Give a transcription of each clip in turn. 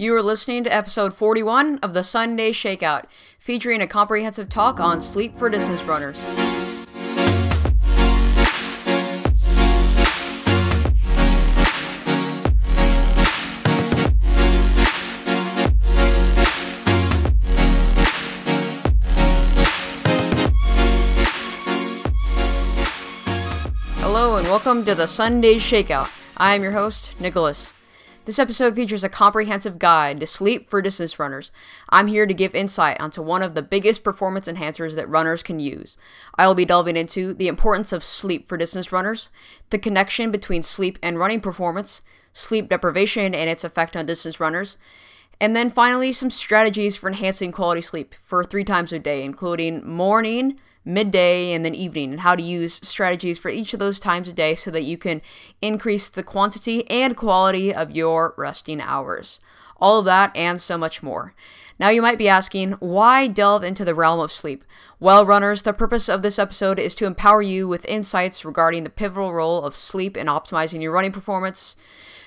You are listening to episode 41 of the Sunday Shakeout, featuring a comprehensive talk on sleep for distance runners. Hello and welcome to the Sunday Shakeout. I am your host, Nicholas. This episode features a comprehensive guide to sleep for distance runners. I'm here to give insight onto one of the biggest performance enhancers that runners can use. I will be delving into the importance of sleep for distance runners, the connection between sleep and running performance, sleep deprivation and its effect on distance runners, and then finally some strategies for enhancing quality sleep for three times a day, including morning, midday, and then evening, and how to use strategies for each of those times a day so that you can increase the quantity and quality of your resting hours. All of that and so much more. Now, you might be asking, why delve into the realm of sleep? Well, runners, the purpose of this episode is to empower you with insights regarding the pivotal role of sleep in optimizing your running performance,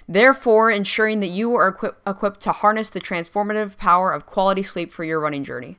therefore, ensuring that you are equip- equipped to harness the transformative power of quality sleep for your running journey.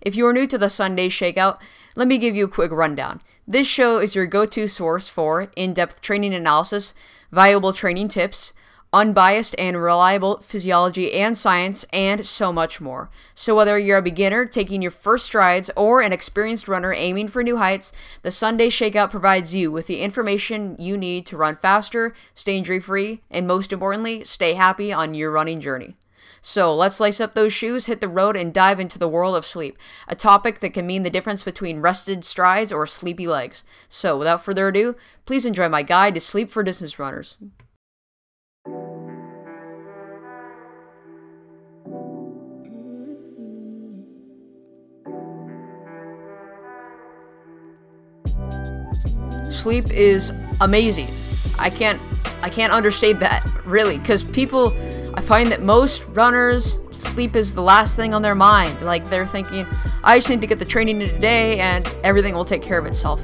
If you are new to the Sunday Shakeout, let me give you a quick rundown. This show is your go to source for in depth training analysis, valuable training tips, unbiased and reliable physiology and science, and so much more. So, whether you're a beginner taking your first strides or an experienced runner aiming for new heights, the Sunday Shakeout provides you with the information you need to run faster, stay injury free, and most importantly, stay happy on your running journey. So let's lace up those shoes, hit the road, and dive into the world of sleep, a topic that can mean the difference between rested strides or sleepy legs. So without further ado, please enjoy my guide to sleep for distance runners. Sleep is amazing. I can't I can't understate that really cuz people I find that most runners sleep is the last thing on their mind. Like they're thinking, I just need to get the training in today and everything will take care of itself.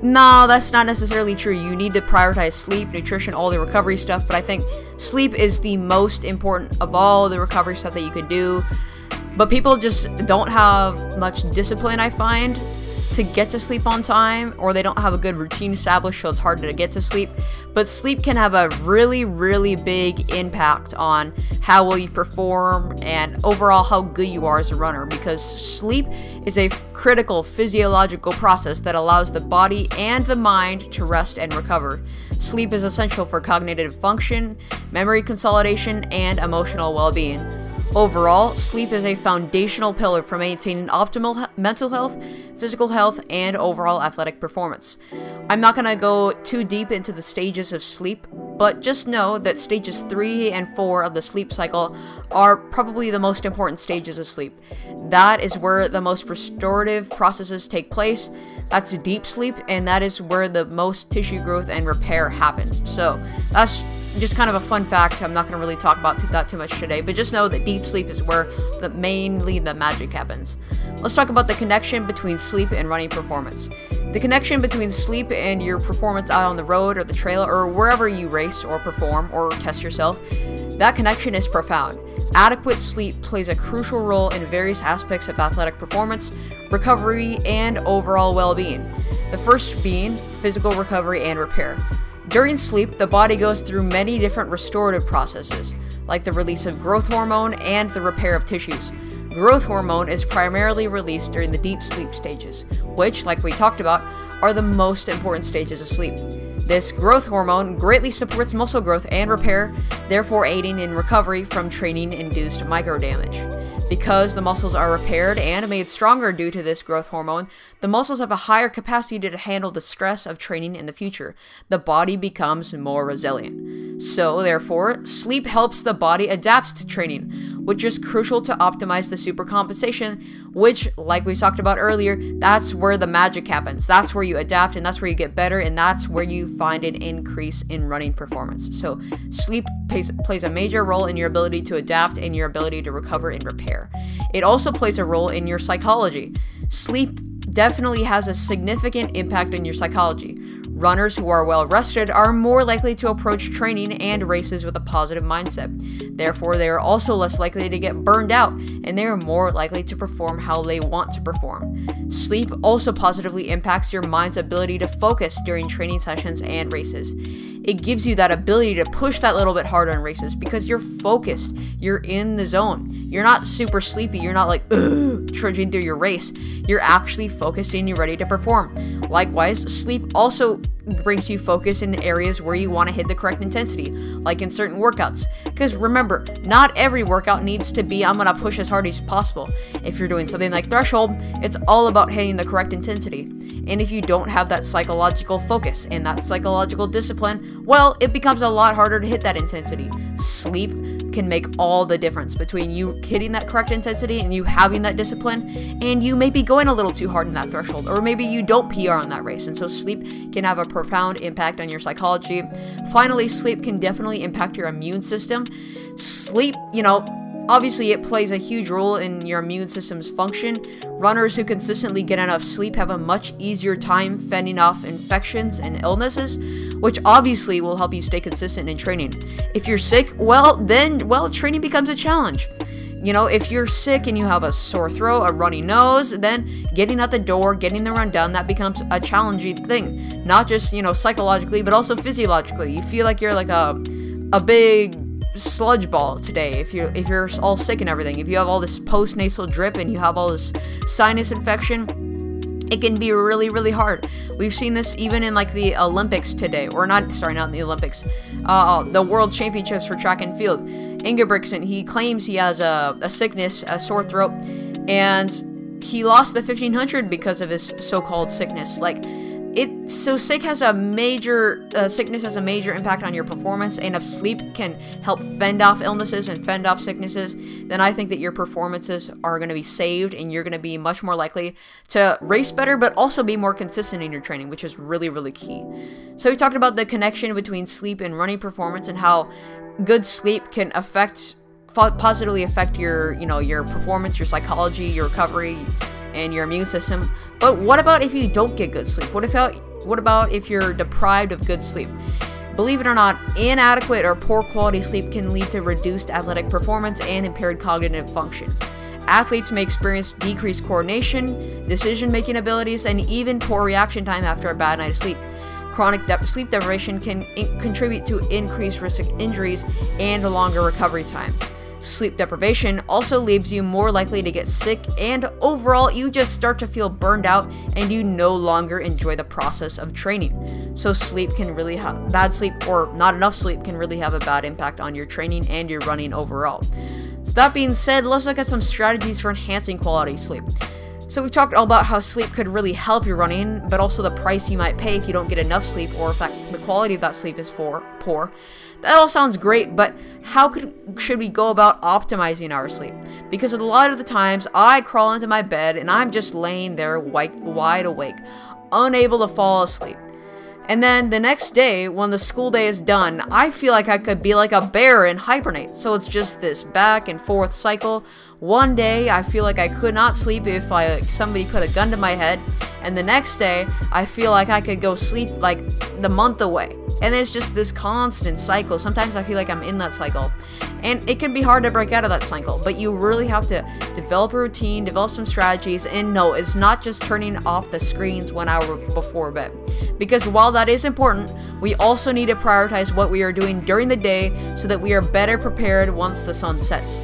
No, that's not necessarily true. You need to prioritize sleep, nutrition, all the recovery stuff, but I think sleep is the most important of all the recovery stuff that you can do. But people just don't have much discipline, I find to get to sleep on time or they don't have a good routine established so it's hard to get to sleep. But sleep can have a really really big impact on how well you perform and overall how good you are as a runner because sleep is a critical physiological process that allows the body and the mind to rest and recover. Sleep is essential for cognitive function memory consolidation and emotional well-being Overall, sleep is a foundational pillar for maintaining optimal mental health, physical health, and overall athletic performance. I'm not going to go too deep into the stages of sleep, but just know that stages 3 and 4 of the sleep cycle are probably the most important stages of sleep. That is where the most restorative processes take place. That's deep sleep, and that is where the most tissue growth and repair happens. So, that's just kind of a fun fact. I'm not going to really talk about that too much today, but just know that deep sleep is where the mainly the magic happens. Let's talk about the connection between sleep and running performance. The connection between sleep and your performance out on the road or the trail or wherever you race or perform or test yourself, that connection is profound. Adequate sleep plays a crucial role in various aspects of athletic performance, recovery, and overall well being. The first being physical recovery and repair. During sleep, the body goes through many different restorative processes, like the release of growth hormone and the repair of tissues. Growth hormone is primarily released during the deep sleep stages, which, like we talked about, are the most important stages of sleep. This growth hormone greatly supports muscle growth and repair, therefore aiding in recovery from training induced microdamage. Because the muscles are repaired and made stronger due to this growth hormone, the muscles have a higher capacity to handle the stress of training in the future. The body becomes more resilient. So, therefore, sleep helps the body adapt to training, which is crucial to optimize the supercompensation, which, like we talked about earlier, that's where the magic happens. That's where you adapt and that's where you get better, and that's where you find an increase in running performance. So, sleep plays, plays a major role in your ability to adapt and your ability to recover and repair. It also plays a role in your psychology. Sleep definitely has a significant impact on your psychology. Runners who are well rested are more likely to approach training and races with a positive mindset. Therefore, they are also less likely to get burned out and they are more likely to perform how they want to perform. Sleep also positively impacts your mind's ability to focus during training sessions and races. It gives you that ability to push that little bit harder in races because you're focused, you're in the zone. You're not super sleepy, you're not like trudging through your race. You're actually focused and you're ready to perform. Likewise, sleep also brings you focus in areas where you want to hit the correct intensity, like in certain workouts. Because remember, not every workout needs to be I'm gonna push as hard as possible. If you're doing something like threshold, it's all about hitting the correct intensity. And if you don't have that psychological focus and that psychological discipline, well, it becomes a lot harder to hit that intensity. Sleep can make all the difference between you hitting that correct intensity and you having that discipline, and you may be going a little too hard in that threshold, or maybe you don't PR on that race. And so sleep can have a profound impact on your psychology. Finally, sleep can definitely impact your immune system. Sleep, you know, Obviously, it plays a huge role in your immune system's function. Runners who consistently get enough sleep have a much easier time fending off infections and illnesses, which obviously will help you stay consistent in training. If you're sick, well, then, well, training becomes a challenge. You know, if you're sick and you have a sore throat, a runny nose, then getting out the door, getting the run done, that becomes a challenging thing. Not just, you know, psychologically, but also physiologically. You feel like you're like a a big sludge ball today if you're if you're all sick and everything if you have all this postnasal drip and you have all this sinus infection it can be really really hard we've seen this even in like the olympics today or not sorry not in the olympics uh, the world championships for track and field ingebrigtsen he claims he has a, a sickness a sore throat and he lost the 1500 because of his so-called sickness. Like it so sick has a major uh, sickness has a major impact on your performance and if sleep can help fend off illnesses and fend off sicknesses then i think that your performances are going to be saved and you're going to be much more likely to race better but also be more consistent in your training which is really really key. So we talked about the connection between sleep and running performance and how good sleep can affect positively affect your you know your performance your psychology your recovery and your immune system. But what about if you don't get good sleep? What if what about if you're deprived of good sleep? Believe it or not, inadequate or poor quality sleep can lead to reduced athletic performance and impaired cognitive function. Athletes may experience decreased coordination, decision making abilities, and even poor reaction time after a bad night of sleep. Chronic de- sleep deprivation can in- contribute to increased risk of injuries and a longer recovery time. Sleep deprivation also leaves you more likely to get sick, and overall, you just start to feel burned out and you no longer enjoy the process of training. So, sleep can really have bad sleep or not enough sleep can really have a bad impact on your training and your running overall. So, that being said, let's look at some strategies for enhancing quality sleep. So we've talked all about how sleep could really help your running, but also the price you might pay if you don't get enough sleep or if that, the quality of that sleep is for poor. That all sounds great, but how could should we go about optimizing our sleep? Because a lot of the times I crawl into my bed and I'm just laying there wide, wide awake, unable to fall asleep. And then the next day, when the school day is done, I feel like I could be like a bear and hibernate. So it's just this back and forth cycle. One day, I feel like I could not sleep if I, like, somebody put a gun to my head, and the next day, I feel like I could go sleep like the month away. And it's just this constant cycle. Sometimes I feel like I'm in that cycle. And it can be hard to break out of that cycle, but you really have to develop a routine, develop some strategies, and no, it's not just turning off the screens one hour before bed. Because while that is important, we also need to prioritize what we are doing during the day so that we are better prepared once the sun sets.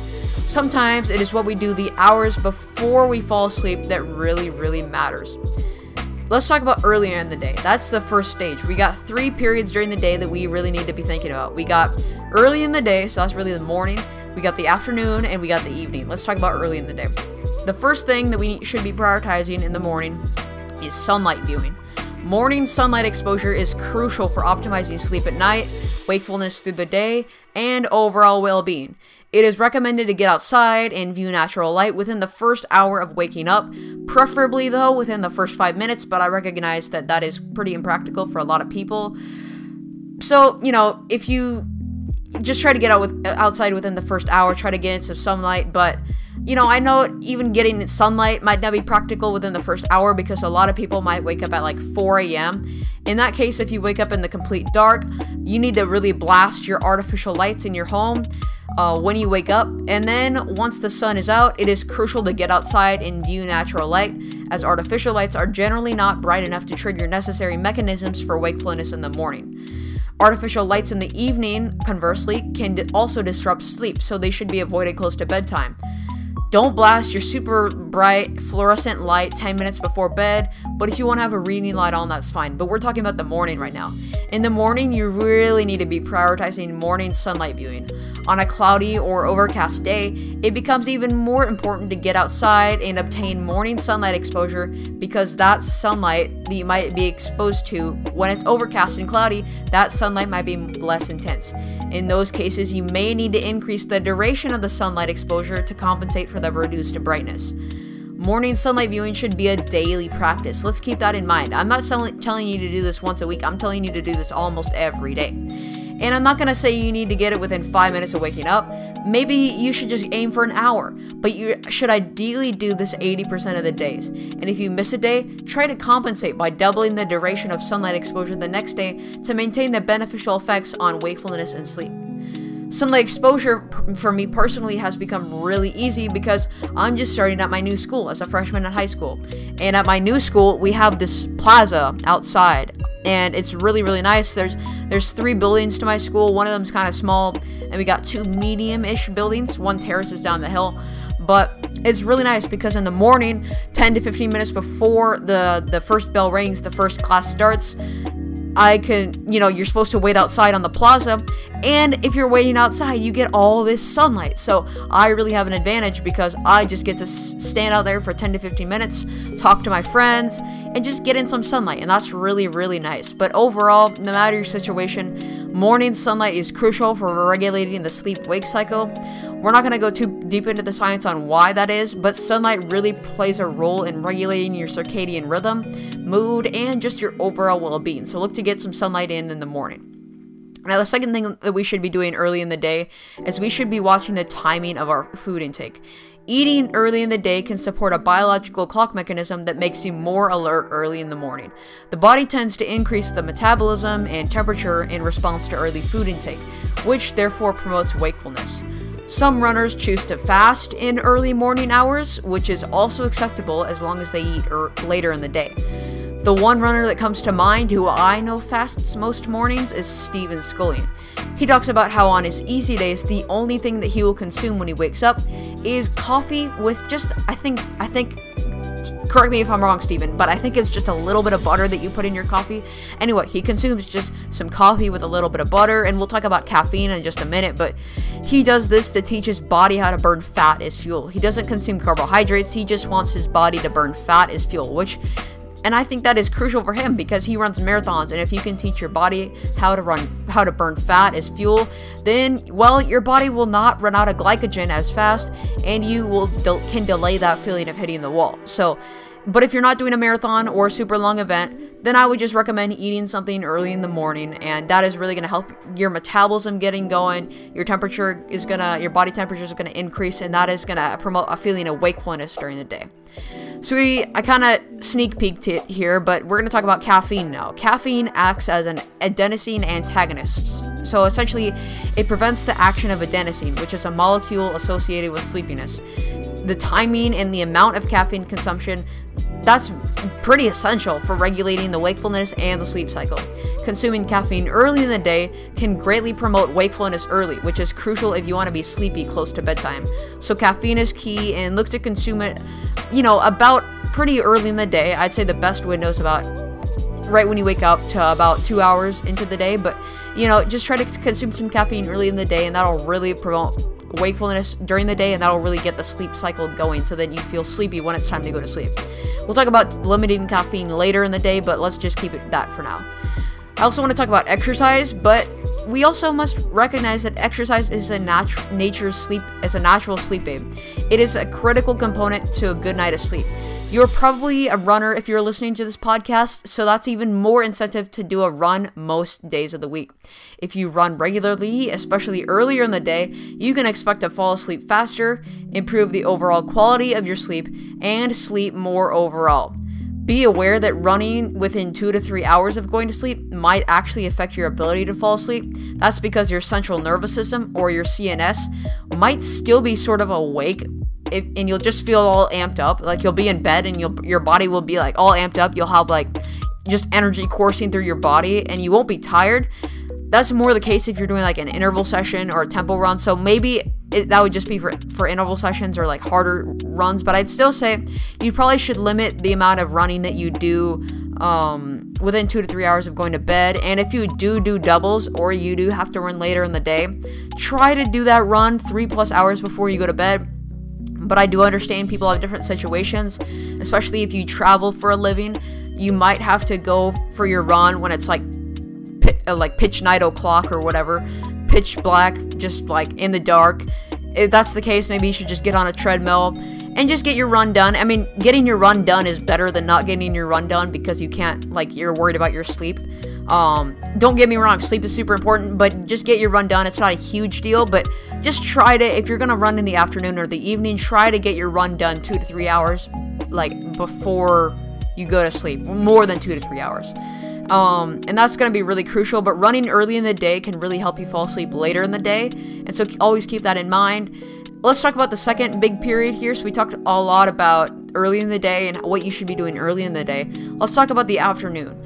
Sometimes it is what we do the hours before we fall asleep that really, really matters. Let's talk about earlier in the day. That's the first stage. We got three periods during the day that we really need to be thinking about. We got early in the day, so that's really the morning. We got the afternoon, and we got the evening. Let's talk about early in the day. The first thing that we should be prioritizing in the morning is sunlight viewing. Morning sunlight exposure is crucial for optimizing sleep at night, wakefulness through the day, and overall well being. It is recommended to get outside and view natural light within the first hour of waking up, preferably though within the first five minutes, but I recognize that that is pretty impractical for a lot of people. So, you know, if you just try to get out with outside within the first hour, try to get in some sunlight, but you know, I know even getting sunlight might not be practical within the first hour because a lot of people might wake up at like 4 a.m. In that case, if you wake up in the complete dark, you need to really blast your artificial lights in your home uh, when you wake up. And then once the sun is out, it is crucial to get outside and view natural light, as artificial lights are generally not bright enough to trigger necessary mechanisms for wakefulness in the morning. Artificial lights in the evening, conversely, can also disrupt sleep, so they should be avoided close to bedtime. Don't blast your super bright fluorescent light 10 minutes before bed, but if you want to have a reading light on, that's fine. But we're talking about the morning right now. In the morning, you really need to be prioritizing morning sunlight viewing. On a cloudy or overcast day, it becomes even more important to get outside and obtain morning sunlight exposure because that sunlight that you might be exposed to when it's overcast and cloudy, that sunlight might be less intense. In those cases, you may need to increase the duration of the sunlight exposure to compensate for the reduced brightness. Morning sunlight viewing should be a daily practice. Let's keep that in mind. I'm not telling you to do this once a week, I'm telling you to do this almost every day. And I'm not gonna say you need to get it within five minutes of waking up. Maybe you should just aim for an hour, but you should ideally do this 80% of the days. And if you miss a day, try to compensate by doubling the duration of sunlight exposure the next day to maintain the beneficial effects on wakefulness and sleep. Sunlight exposure for me personally has become really easy because I'm just starting at my new school as a freshman in high school. And at my new school, we have this plaza outside and it's really really nice. There's there's three buildings to my school. One of them's kind of small, and we got two medium-ish buildings. One terrace is down the hill, but it's really nice because in the morning, 10 to 15 minutes before the the first bell rings, the first class starts, I can, you know, you're supposed to wait outside on the plaza, and if you're waiting outside, you get all this sunlight. So I really have an advantage because I just get to stand out there for 10 to 15 minutes, talk to my friends, and just get in some sunlight, and that's really, really nice. But overall, no matter your situation, morning sunlight is crucial for regulating the sleep wake cycle. We're not going to go too deep into the science on why that is, but sunlight really plays a role in regulating your circadian rhythm, mood, and just your overall well being. So look to get some sunlight in in the morning. Now, the second thing that we should be doing early in the day is we should be watching the timing of our food intake. Eating early in the day can support a biological clock mechanism that makes you more alert early in the morning. The body tends to increase the metabolism and temperature in response to early food intake, which therefore promotes wakefulness. Some runners choose to fast in early morning hours, which is also acceptable as long as they eat er- later in the day. The one runner that comes to mind who I know fasts most mornings is Stephen Scullion. He talks about how on his easy days, the only thing that he will consume when he wakes up is coffee with just, I think, I think correct me if I'm wrong, Stephen, but I think it's just a little bit of butter that you put in your coffee. Anyway, he consumes just some coffee with a little bit of butter, and we'll talk about caffeine in just a minute, but he does this to teach his body how to burn fat as fuel. He doesn't consume carbohydrates, he just wants his body to burn fat as fuel, which and I think that is crucial for him because he runs marathons and if you can teach your body how to run how to burn fat as fuel, then well, your body will not run out of glycogen as fast and you will can delay that feeling of hitting the wall. So, but if you're not doing a marathon or a super long event, then I would just recommend eating something early in the morning and that is really going to help your metabolism getting going. Your temperature is going to your body temperature is going to increase and that is going to promote a feeling of wakefulness during the day. So we, I kind of sneak peeked it here, but we're going to talk about caffeine now. Caffeine acts as an adenosine antagonist. So essentially, it prevents the action of adenosine, which is a molecule associated with sleepiness. The timing and the amount of caffeine consumption that's pretty essential for regulating the wakefulness and the sleep cycle. Consuming caffeine early in the day can greatly promote wakefulness early, which is crucial if you want to be sleepy close to bedtime. So caffeine is key and look to consume it, you know, about pretty early in the day. I'd say the best window is about right when you wake up to about two hours into the day, but you know, just try to consume some caffeine early in the day and that'll really promote wakefulness during the day and that'll really get the sleep cycle going so that you feel sleepy when it's time to go to sleep. We'll talk about limiting caffeine later in the day, but let's just keep it that for now. I also want to talk about exercise, but we also must recognize that exercise is a natu- nature's sleep is a natural sleep aid. It is a critical component to a good night of sleep. You're probably a runner if you're listening to this podcast, so that's even more incentive to do a run most days of the week. If you run regularly, especially earlier in the day, you can expect to fall asleep faster, improve the overall quality of your sleep, and sleep more overall. Be aware that running within two to three hours of going to sleep might actually affect your ability to fall asleep. That's because your central nervous system or your CNS might still be sort of awake. If, and you'll just feel all amped up like you'll be in bed and you'll your body will be like all amped up you'll have like just energy coursing through your body and you won't be tired that's more the case if you're doing like an interval session or a tempo run. So maybe it, that would just be for for interval sessions or like harder runs. But I'd still say you probably should limit the amount of running that you do um, within two to three hours of going to bed. And if you do do doubles or you do have to run later in the day, try to do that run three plus hours before you go to bed. But I do understand people have different situations, especially if you travel for a living. You might have to go for your run when it's like uh, like pitch night o'clock or whatever, pitch black, just like in the dark. If that's the case, maybe you should just get on a treadmill and just get your run done. I mean, getting your run done is better than not getting your run done because you can't, like, you're worried about your sleep. Um, don't get me wrong, sleep is super important, but just get your run done. It's not a huge deal, but just try to, if you're gonna run in the afternoon or the evening, try to get your run done two to three hours, like, before you go to sleep. More than two to three hours. Um, and that's going to be really crucial. But running early in the day can really help you fall asleep later in the day. And so always keep that in mind. Let's talk about the second big period here. So we talked a lot about early in the day and what you should be doing early in the day. Let's talk about the afternoon.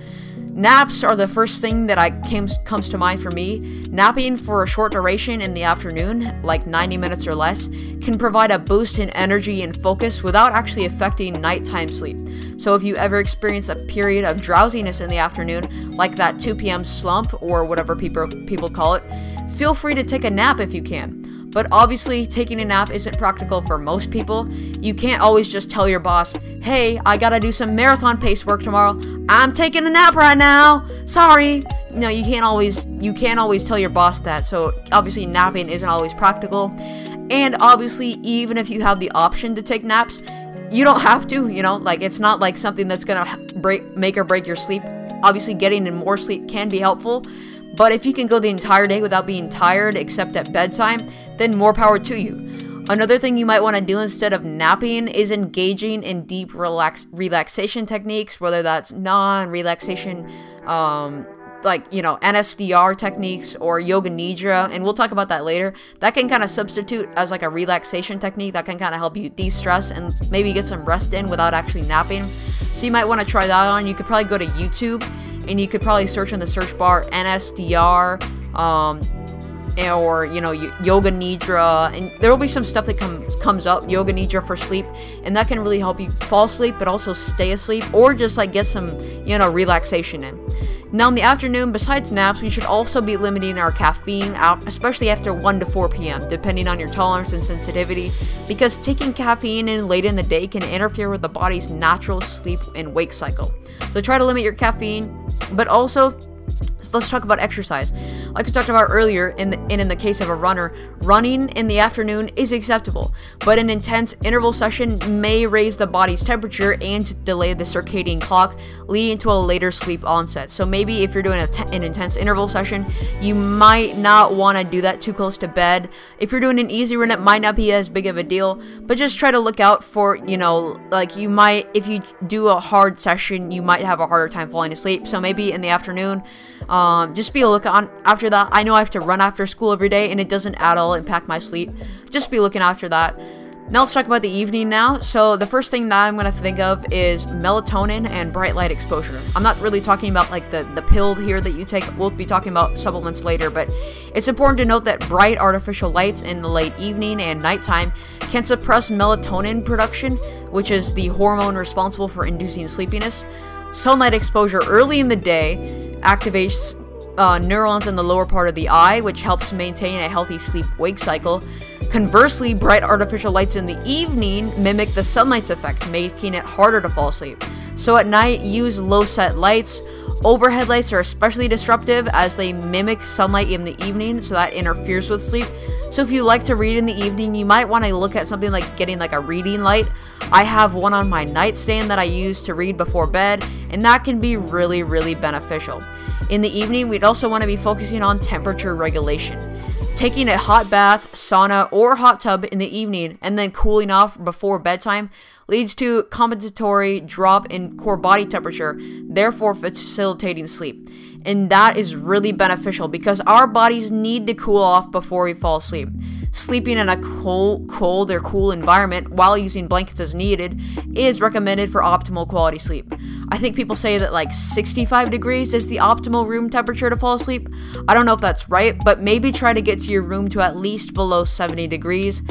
Naps are the first thing that I came, comes to mind for me. Napping for a short duration in the afternoon, like 90 minutes or less, can provide a boost in energy and focus without actually affecting nighttime sleep. So if you ever experience a period of drowsiness in the afternoon, like that 2 p.m. slump or whatever people people call it, feel free to take a nap if you can. But obviously, taking a nap isn't practical for most people. You can't always just tell your boss, hey, I gotta do some marathon pace work tomorrow. I'm taking a nap right now. Sorry. No, you can't always you can't always tell your boss that. So obviously napping isn't always practical. And obviously, even if you have the option to take naps, you don't have to, you know, like it's not like something that's gonna break make or break your sleep. Obviously, getting in more sleep can be helpful, but if you can go the entire day without being tired except at bedtime, then more power to you. Another thing you might want to do instead of napping is engaging in deep relax relaxation techniques, whether that's non-relaxation um, like you know NSDR techniques or yoga nidra and we'll talk about that later. That can kind of substitute as like a relaxation technique that can kind of help you de-stress and maybe get some rest in without actually napping. So you might want to try that on. You could probably go to YouTube and you could probably search in the search bar NSDR um, or you know yoga nidra and there will be some stuff that comes comes up yoga nidra for sleep and that can really help you fall asleep but also stay asleep or just like get some you know relaxation in. Now in the afternoon besides naps we should also be limiting our caffeine out especially after 1 to 4 p.m depending on your tolerance and sensitivity because taking caffeine in late in the day can interfere with the body's natural sleep and wake cycle. So try to limit your caffeine but also so let's talk about exercise. Like I talked about earlier, in the, and in the case of a runner, running in the afternoon is acceptable, but an intense interval session may raise the body's temperature and delay the circadian clock, leading to a later sleep onset. So maybe if you're doing an intense interval session, you might not want to do that too close to bed. If you're doing an easy run, it might not be as big of a deal, but just try to look out for, you know, like you might, if you do a hard session, you might have a harder time falling asleep. So maybe in the afternoon, um, just be a look on after that. I know I have to run after school every day, and it doesn't at all impact my sleep. Just be looking after that. Now let's talk about the evening now. So the first thing that I'm gonna think of is melatonin and bright light exposure. I'm not really talking about like the, the pill here that you take. We'll be talking about supplements later, but it's important to note that bright artificial lights in the late evening and nighttime can suppress melatonin production, which is the hormone responsible for inducing sleepiness. Sunlight exposure early in the day activates uh, neurons in the lower part of the eye, which helps maintain a healthy sleep wake cycle. Conversely, bright artificial lights in the evening mimic the sunlight's effect, making it harder to fall asleep. So at night, use low set lights Overhead lights are especially disruptive as they mimic sunlight in the evening, so that interferes with sleep. So if you like to read in the evening, you might want to look at something like getting like a reading light. I have one on my nightstand that I use to read before bed, and that can be really, really beneficial. In the evening, we'd also want to be focusing on temperature regulation. Taking a hot bath, sauna, or hot tub in the evening and then cooling off before bedtime leads to compensatory drop in core body temperature, therefore facilitating sleep. And that is really beneficial because our bodies need to cool off before we fall asleep. Sleeping in a cold, cold or cool environment while using blankets as needed is recommended for optimal quality sleep. I think people say that like 65 degrees is the optimal room temperature to fall asleep. I don't know if that's right, but maybe try to get to your room to at least below 70 degrees.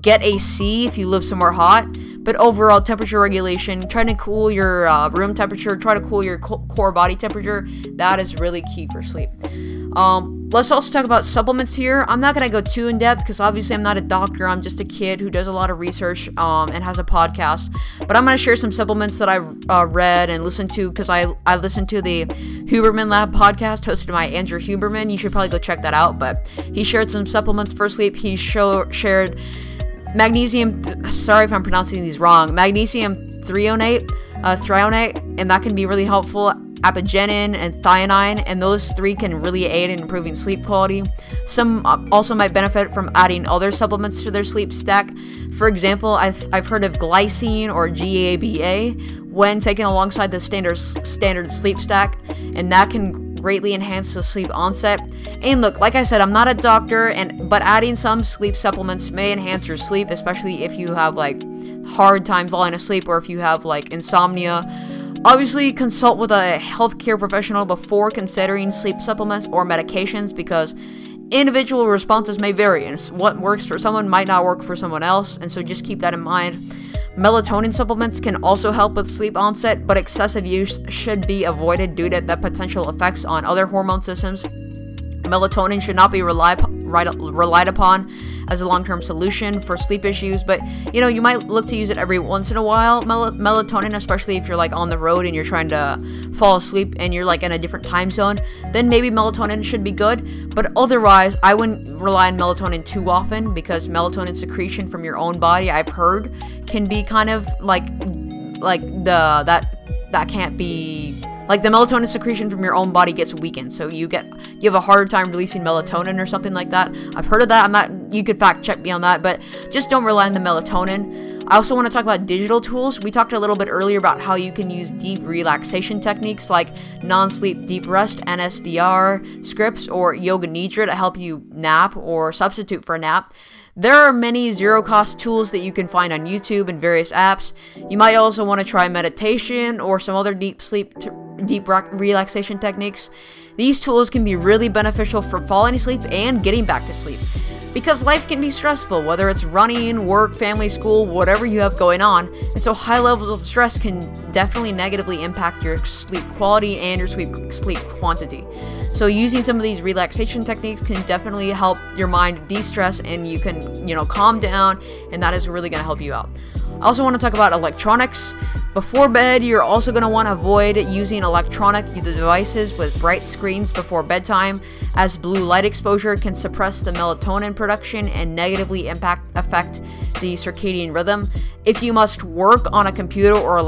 Get AC if you live somewhere hot but overall, temperature regulation, trying to cool your uh, room temperature, try to cool your co- core body temperature, that is really key for sleep. Um, let's also talk about supplements here. I'm not going to go too in depth because obviously I'm not a doctor. I'm just a kid who does a lot of research um, and has a podcast. But I'm going to share some supplements that I uh, read and listened to because I, I listened to the Huberman Lab podcast hosted by Andrew Huberman. You should probably go check that out. But he shared some supplements for sleep. He shared magnesium, sorry if I'm pronouncing these wrong, magnesium threonate, uh, threonate, and that can be really helpful. Apigenin and theanine, and those three can really aid in improving sleep quality. Some uh, also might benefit from adding other supplements to their sleep stack. For example, I've, I've heard of glycine or GABA when taken alongside the standard standard sleep stack, and that can greatly enhance the sleep onset. And look, like I said, I'm not a doctor, and but adding some sleep supplements may enhance your sleep, especially if you have like hard time falling asleep or if you have like insomnia. Obviously, consult with a healthcare professional before considering sleep supplements or medications because individual responses may vary, and what works for someone might not work for someone else, and so just keep that in mind. Melatonin supplements can also help with sleep onset, but excessive use should be avoided due to the potential effects on other hormone systems. Melatonin should not be relied, relied upon as a long-term solution for sleep issues but you know you might look to use it every once in a while Mel- melatonin especially if you're like on the road and you're trying to fall asleep and you're like in a different time zone then maybe melatonin should be good but otherwise i wouldn't rely on melatonin too often because melatonin secretion from your own body i've heard can be kind of like like the that that can't be like the melatonin secretion from your own body gets weakened so you get you have a harder time releasing melatonin or something like that. I've heard of that. I'm not you could fact check me on that but just don't rely on the melatonin. I also want to talk about digital tools. We talked a little bit earlier about how you can use deep relaxation techniques like non-sleep deep rest nsdr scripts or yoga nidra to help you nap or substitute for a nap. There are many zero cost tools that you can find on YouTube and various apps. You might also want to try meditation or some other deep sleep t- deep relaxation techniques. These tools can be really beneficial for falling asleep and getting back to sleep. Because life can be stressful, whether it's running, work, family, school, whatever you have going on, and so high levels of stress can definitely negatively impact your sleep quality and your sleep sleep quantity. So using some of these relaxation techniques can definitely help your mind de-stress and you can, you know, calm down and that is really going to help you out. I also want to talk about electronics. Before bed, you're also going to want to avoid using electronic devices with bright screens before bedtime, as blue light exposure can suppress the melatonin production and negatively impact affect the circadian rhythm. If you must work on a computer or a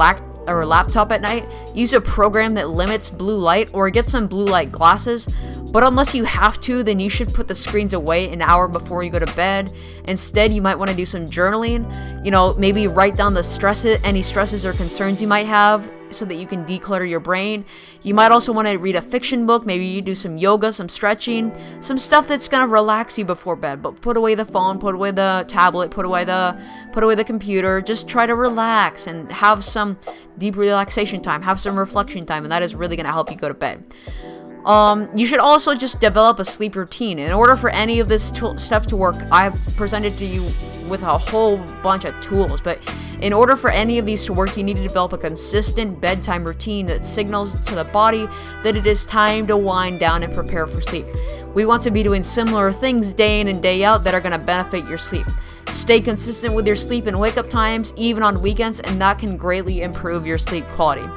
or a laptop at night, use a program that limits blue light or get some blue light glasses. But unless you have to, then you should put the screens away an hour before you go to bed. Instead, you might want to do some journaling. You know, maybe write down the stresses, any stresses or concerns you might have so that you can declutter your brain. You might also want to read a fiction book, maybe you do some yoga, some stretching, some stuff that's going to relax you before bed. But put away the phone, put away the tablet, put away the put away the computer. Just try to relax and have some deep relaxation time, have some reflection time, and that is really going to help you go to bed. Um, you should also just develop a sleep routine. In order for any of this stuff to work, I've presented to you with a whole bunch of tools, but in order for any of these to work, you need to develop a consistent bedtime routine that signals to the body that it is time to wind down and prepare for sleep. We want to be doing similar things day in and day out that are going to benefit your sleep. Stay consistent with your sleep and wake up times, even on weekends, and that can greatly improve your sleep quality.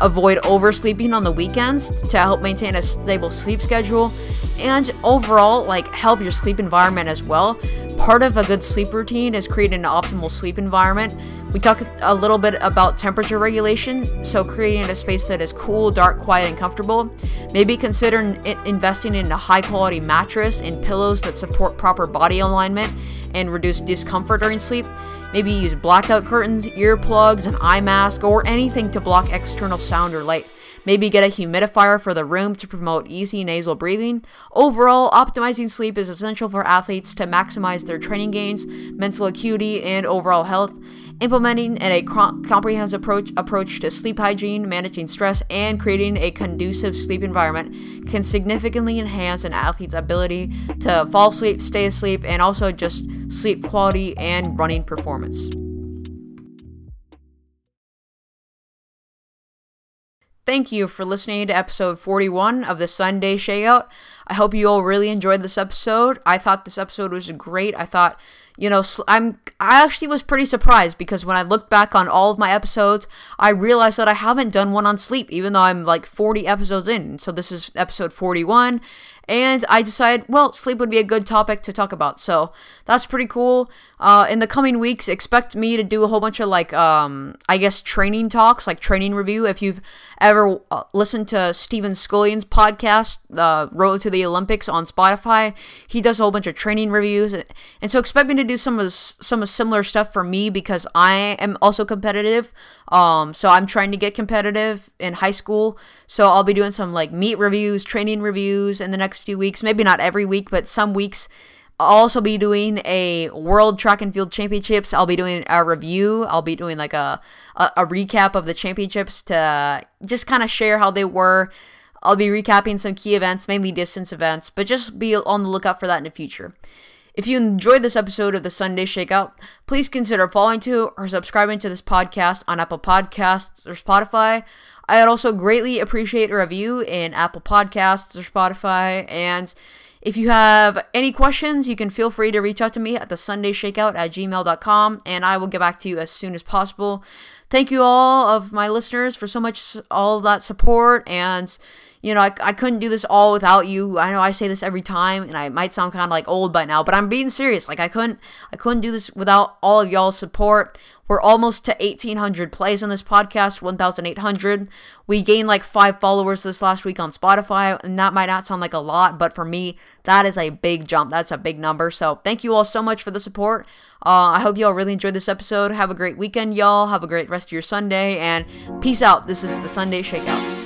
Avoid oversleeping on the weekends to help maintain a stable sleep schedule and overall like help your sleep environment as well. Part of a good sleep routine is creating an optimal sleep environment. We talk a little bit about temperature regulation, so creating a space that is cool, dark, quiet, and comfortable. Maybe consider investing in a high quality mattress and pillows that support proper body alignment and reduce discomfort during sleep. Maybe use blackout curtains, earplugs, an eye mask, or anything to block external sound or light. Maybe get a humidifier for the room to promote easy nasal breathing. Overall, optimizing sleep is essential for athletes to maximize their training gains, mental acuity, and overall health. Implementing a comprehensive approach, approach to sleep hygiene, managing stress, and creating a conducive sleep environment can significantly enhance an athlete's ability to fall asleep, stay asleep, and also just sleep quality and running performance. Thank you for listening to episode 41 of the Sunday Shakeout. I hope you all really enjoyed this episode. I thought this episode was great. I thought, you know, I'm I actually was pretty surprised because when I looked back on all of my episodes, I realized that I haven't done one on sleep even though I'm like 40 episodes in. So this is episode 41 and I decided, well, sleep would be a good topic to talk about. So that's pretty cool. Uh, in the coming weeks, expect me to do a whole bunch of like, um, I guess, training talks, like training review. If you've ever uh, listened to Stephen Scullion's podcast, uh, Road to the Olympics on Spotify, he does a whole bunch of training reviews, and, so expect me to do some of this, some of similar stuff for me because I am also competitive. Um, so I'm trying to get competitive in high school. So I'll be doing some like meet reviews, training reviews in the next few weeks. Maybe not every week, but some weeks. I'll also be doing a World Track and Field Championships. I'll be doing a review. I'll be doing like a, a, a recap of the championships to just kind of share how they were. I'll be recapping some key events, mainly distance events, but just be on the lookout for that in the future. If you enjoyed this episode of the Sunday Shakeout, please consider following to or subscribing to this podcast on Apple Podcasts or Spotify. I'd also greatly appreciate a review in Apple Podcasts or Spotify. And if you have any questions, you can feel free to reach out to me at the Sunday Shakeout at gmail.com and I will get back to you as soon as possible. Thank you all of my listeners for so much all of that support and you know, I, I couldn't do this all without you. I know I say this every time, and I might sound kind of like old by now, but I'm being serious. Like I couldn't, I couldn't do this without all of y'all's support. We're almost to 1,800 plays on this podcast, 1,800. We gained like five followers this last week on Spotify, and that might not sound like a lot, but for me, that is a big jump. That's a big number. So thank you all so much for the support. Uh, I hope you all really enjoyed this episode. Have a great weekend, y'all. Have a great rest of your Sunday, and peace out. This is the Sunday Shakeout.